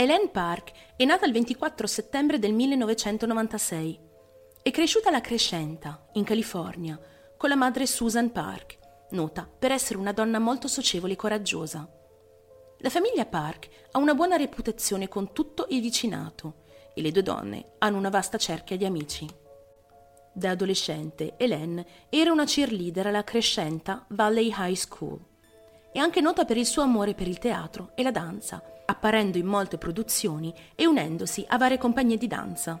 Hélène Park è nata il 24 settembre del 1996. È cresciuta alla Crescenta, in California, con la madre Susan Park, nota per essere una donna molto socievole e coraggiosa. La famiglia Park ha una buona reputazione con tutto il vicinato e le due donne hanno una vasta cerchia di amici. Da adolescente, Hélène era una cheerleader alla crescenta Valley High School. È anche nota per il suo amore per il teatro e la danza, apparendo in molte produzioni e unendosi a varie compagnie di danza.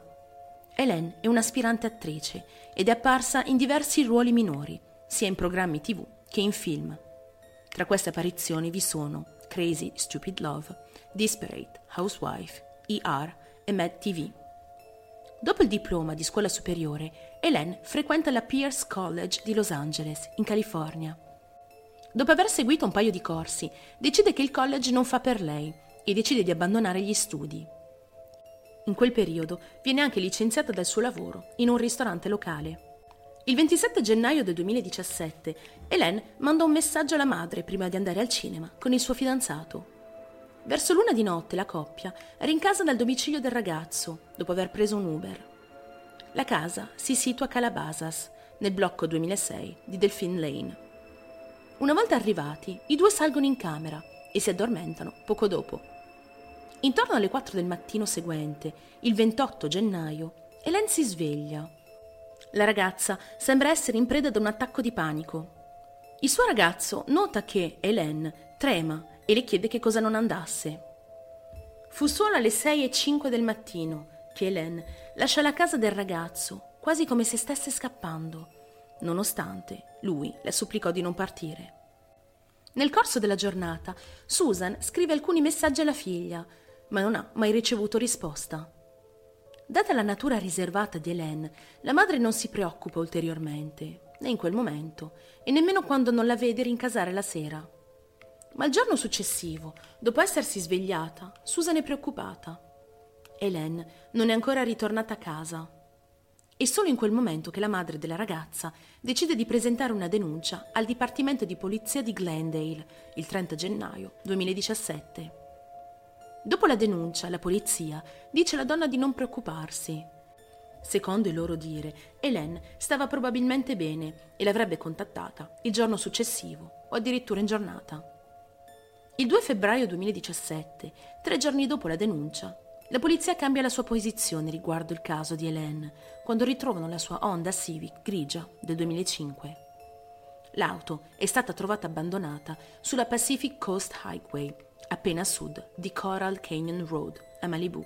Hélène è un'aspirante attrice ed è apparsa in diversi ruoli minori, sia in programmi tv che in film. Tra queste apparizioni vi sono Crazy Stupid Love, Disparate, Housewife, ER e Mad TV. Dopo il diploma di scuola superiore, Hélène frequenta la Pierce College di Los Angeles, in California. Dopo aver seguito un paio di corsi, decide che il college non fa per lei e decide di abbandonare gli studi. In quel periodo viene anche licenziata dal suo lavoro in un ristorante locale. Il 27 gennaio del 2017, Hélène manda un messaggio alla madre prima di andare al cinema con il suo fidanzato. Verso l'una di notte la coppia rincasa dal domicilio del ragazzo dopo aver preso un Uber. La casa si situa a Calabasas, nel blocco 2006 di Delphine Lane. Una volta arrivati, i due salgono in camera e si addormentano poco dopo. Intorno alle 4 del mattino seguente, il 28 gennaio, Hélène si sveglia. La ragazza sembra essere in preda ad un attacco di panico. Il suo ragazzo nota che Hélène trema e le chiede che cosa non andasse. Fu solo alle 6 e 5 del mattino che Hélène lascia la casa del ragazzo, quasi come se stesse scappando, nonostante lui le supplicò di non partire. Nel corso della giornata, Susan scrive alcuni messaggi alla figlia, ma non ha mai ricevuto risposta. Data la natura riservata di Hélène, la madre non si preoccupa ulteriormente, né in quel momento, e nemmeno quando non la vede rincasare la sera. Ma il giorno successivo, dopo essersi svegliata, Susan è preoccupata. Hélène non è ancora ritornata a casa. È solo in quel momento che la madre della ragazza decide di presentare una denuncia al Dipartimento di Polizia di Glendale il 30 gennaio 2017. Dopo la denuncia, la polizia dice alla donna di non preoccuparsi. Secondo il loro dire, Hélène stava probabilmente bene e l'avrebbe contattata il giorno successivo o addirittura in giornata. Il 2 febbraio 2017, tre giorni dopo la denuncia, la polizia cambia la sua posizione riguardo il caso di Hélène quando ritrovano la sua Honda Civic grigia del 2005. L'auto è stata trovata abbandonata sulla Pacific Coast Highway, appena a sud di Coral Canyon Road, a Malibu.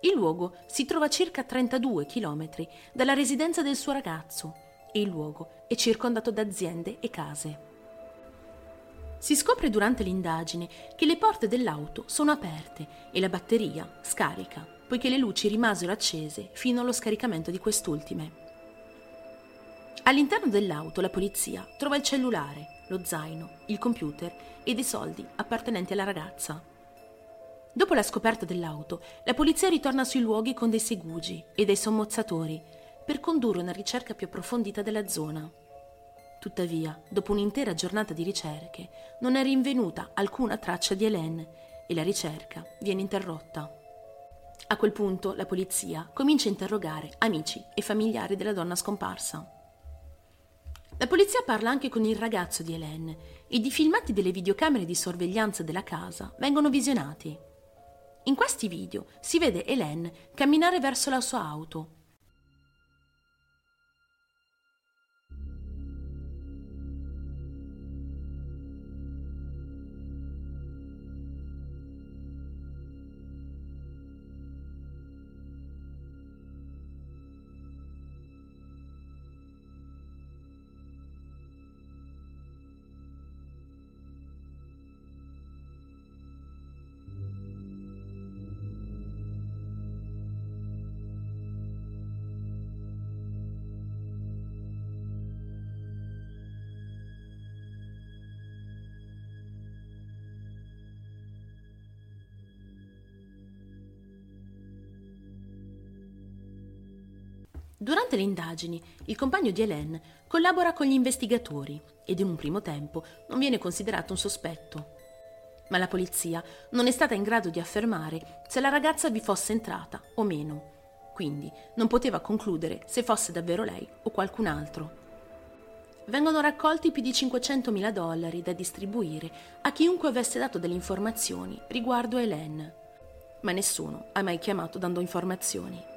Il luogo si trova a circa 32 km dalla residenza del suo ragazzo e il luogo è circondato da aziende e case. Si scopre durante l'indagine che le porte dell'auto sono aperte e la batteria scarica, poiché le luci rimasero accese fino allo scaricamento di quest'ultime. All'interno dell'auto la polizia trova il cellulare, lo zaino, il computer e dei soldi appartenenti alla ragazza. Dopo la scoperta dell'auto, la polizia ritorna sui luoghi con dei segugi e dei sommozzatori per condurre una ricerca più approfondita della zona. Tuttavia, dopo un'intera giornata di ricerche, non è rinvenuta alcuna traccia di Hélène e la ricerca viene interrotta. A quel punto la polizia comincia a interrogare amici e familiari della donna scomparsa. La polizia parla anche con il ragazzo di Hélène ed i filmati delle videocamere di sorveglianza della casa vengono visionati. In questi video si vede Hélène camminare verso la sua auto Durante le indagini, il compagno di Hélène collabora con gli investigatori ed in un primo tempo non viene considerato un sospetto. ma la polizia non è stata in grado di affermare se la ragazza vi fosse entrata o meno. Quindi non poteva concludere se fosse davvero lei o qualcun altro. Vengono raccolti più di 500.000 dollari da distribuire a chiunque avesse dato delle informazioni riguardo Hélène, ma nessuno ha mai chiamato dando informazioni.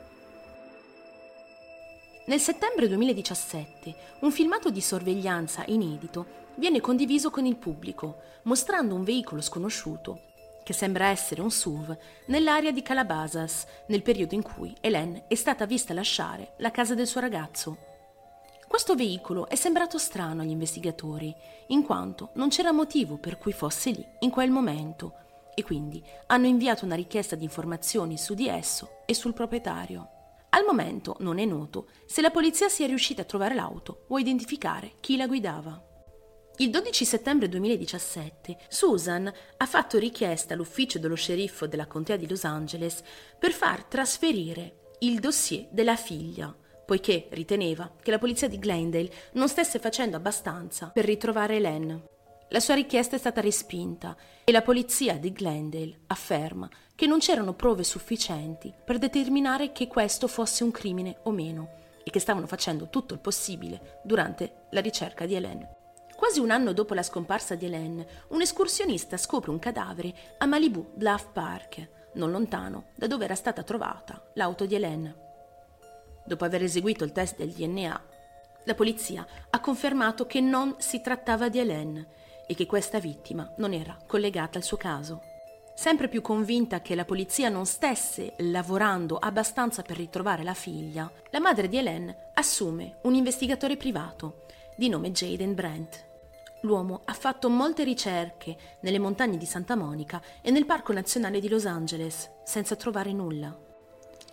Nel settembre 2017 un filmato di sorveglianza inedito viene condiviso con il pubblico, mostrando un veicolo sconosciuto, che sembra essere un SUV, nell'area di Calabasas, nel periodo in cui Hélène è stata vista lasciare la casa del suo ragazzo. Questo veicolo è sembrato strano agli investigatori, in quanto non c'era motivo per cui fosse lì in quel momento, e quindi hanno inviato una richiesta di informazioni su di esso e sul proprietario. Al momento non è noto se la polizia sia riuscita a trovare l'auto o a identificare chi la guidava. Il 12 settembre 2017 Susan ha fatto richiesta all'ufficio dello sceriffo della contea di Los Angeles per far trasferire il dossier della figlia, poiché riteneva che la polizia di Glendale non stesse facendo abbastanza per ritrovare Hélène. La sua richiesta è stata respinta e la polizia di Glendale afferma che non c'erano prove sufficienti per determinare che questo fosse un crimine o meno e che stavano facendo tutto il possibile durante la ricerca di Hélène. Quasi un anno dopo la scomparsa di Hélène, un escursionista scopre un cadavere a Malibu Bluff Park, non lontano da dove era stata trovata l'auto di Hélène. Dopo aver eseguito il test del DNA, la polizia ha confermato che non si trattava di Hélène e che questa vittima non era collegata al suo caso. Sempre più convinta che la polizia non stesse lavorando abbastanza per ritrovare la figlia, la madre di Hélène assume un investigatore privato di nome Jaden Brent. L'uomo ha fatto molte ricerche nelle montagne di Santa Monica e nel Parco Nazionale di Los Angeles, senza trovare nulla.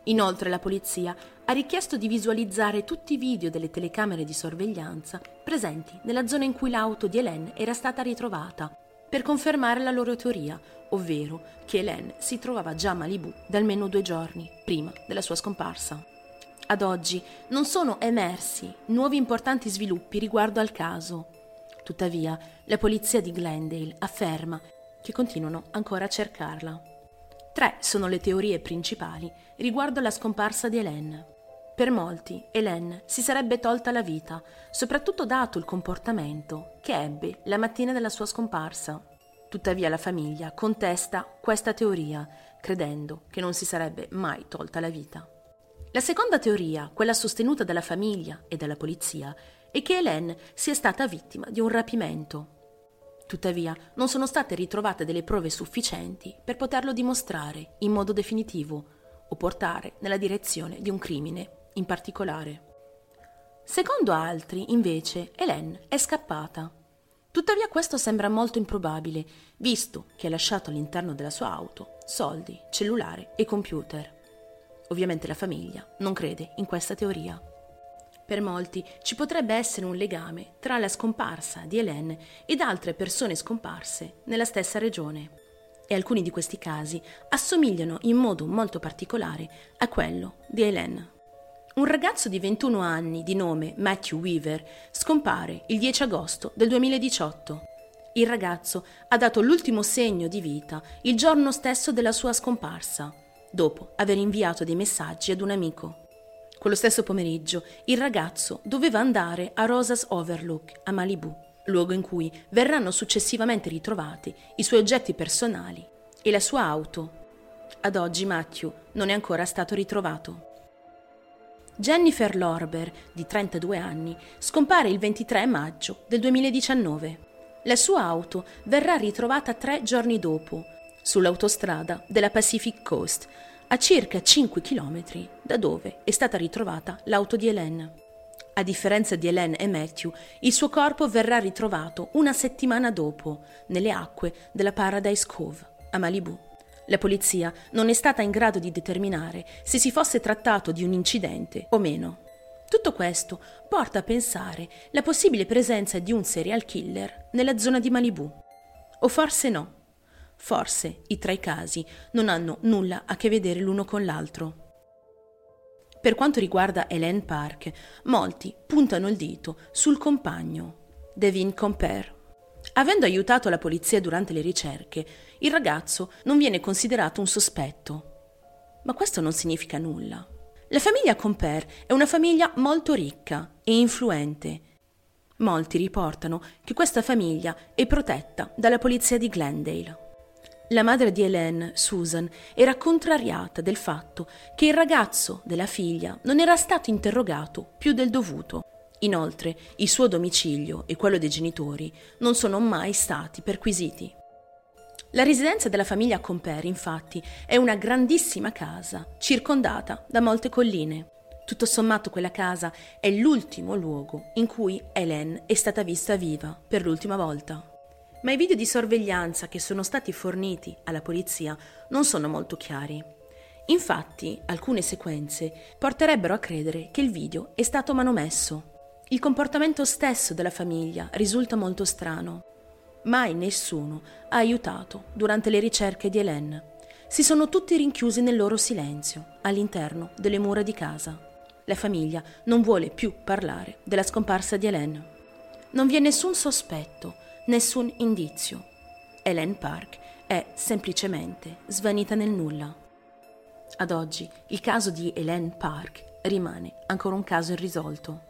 Inoltre la polizia ha richiesto di visualizzare tutti i video delle telecamere di sorveglianza presenti nella zona in cui l'auto di Hélène era stata ritrovata, per confermare la loro teoria, ovvero che Hélène si trovava già a Malibu da almeno due giorni prima della sua scomparsa. Ad oggi non sono emersi nuovi importanti sviluppi riguardo al caso. Tuttavia, la polizia di Glendale afferma che continuano ancora a cercarla. Tre sono le teorie principali riguardo alla scomparsa di Hélène. Per molti, Hélène si sarebbe tolta la vita, soprattutto dato il comportamento che ebbe la mattina della sua scomparsa. Tuttavia la famiglia contesta questa teoria, credendo che non si sarebbe mai tolta la vita. La seconda teoria, quella sostenuta dalla famiglia e dalla polizia, è che Hélène sia stata vittima di un rapimento. Tuttavia, non sono state ritrovate delle prove sufficienti per poterlo dimostrare in modo definitivo o portare nella direzione di un crimine in particolare. Secondo altri, invece, Hélène è scappata. Tuttavia questo sembra molto improbabile, visto che ha lasciato all'interno della sua auto soldi, cellulare e computer. Ovviamente la famiglia non crede in questa teoria. Per molti ci potrebbe essere un legame tra la scomparsa di Hélène ed altre persone scomparse nella stessa regione. E alcuni di questi casi assomigliano in modo molto particolare a quello di Hélène. Un ragazzo di 21 anni di nome Matthew Weaver scompare il 10 agosto del 2018. Il ragazzo ha dato l'ultimo segno di vita il giorno stesso della sua scomparsa dopo aver inviato dei messaggi ad un amico. Quello stesso pomeriggio il ragazzo doveva andare a Rosas Overlook, a Malibu, luogo in cui verranno successivamente ritrovati i suoi oggetti personali e la sua auto. Ad oggi Matthew non è ancora stato ritrovato. Jennifer Lorber, di 32 anni, scompare il 23 maggio del 2019. La sua auto verrà ritrovata tre giorni dopo, sull'autostrada della Pacific Coast, a circa 5 km da dove è stata ritrovata l'auto di Hélène. A differenza di Hélène e Matthew, il suo corpo verrà ritrovato una settimana dopo nelle acque della Paradise Cove, a Malibu. La polizia non è stata in grado di determinare se si fosse trattato di un incidente o meno. Tutto questo porta a pensare la possibile presenza di un serial killer nella zona di Malibu. O forse no. Forse i tre casi non hanno nulla a che vedere l'uno con l'altro. Per quanto riguarda Hélène Park, molti puntano il dito sul compagno, Devin Compere. Avendo aiutato la polizia durante le ricerche, il ragazzo non viene considerato un sospetto. Ma questo non significa nulla. La famiglia Compère è una famiglia molto ricca e influente. Molti riportano che questa famiglia è protetta dalla polizia di Glendale. La madre di Hélène, Susan, era contrariata del fatto che il ragazzo della figlia non era stato interrogato più del dovuto. Inoltre, il suo domicilio e quello dei genitori non sono mai stati perquisiti. La residenza della famiglia Compère, infatti, è una grandissima casa, circondata da molte colline. Tutto sommato quella casa è l'ultimo luogo in cui Hélène è stata vista viva per l'ultima volta. Ma i video di sorveglianza che sono stati forniti alla polizia non sono molto chiari. Infatti, alcune sequenze porterebbero a credere che il video è stato manomesso. Il comportamento stesso della famiglia risulta molto strano. Mai nessuno ha aiutato durante le ricerche di Hélène. Si sono tutti rinchiusi nel loro silenzio, all'interno delle mura di casa. La famiglia non vuole più parlare della scomparsa di Hélène. Non vi è nessun sospetto, nessun indizio. Hélène Park è semplicemente svanita nel nulla. Ad oggi il caso di Hélène Park rimane ancora un caso irrisolto.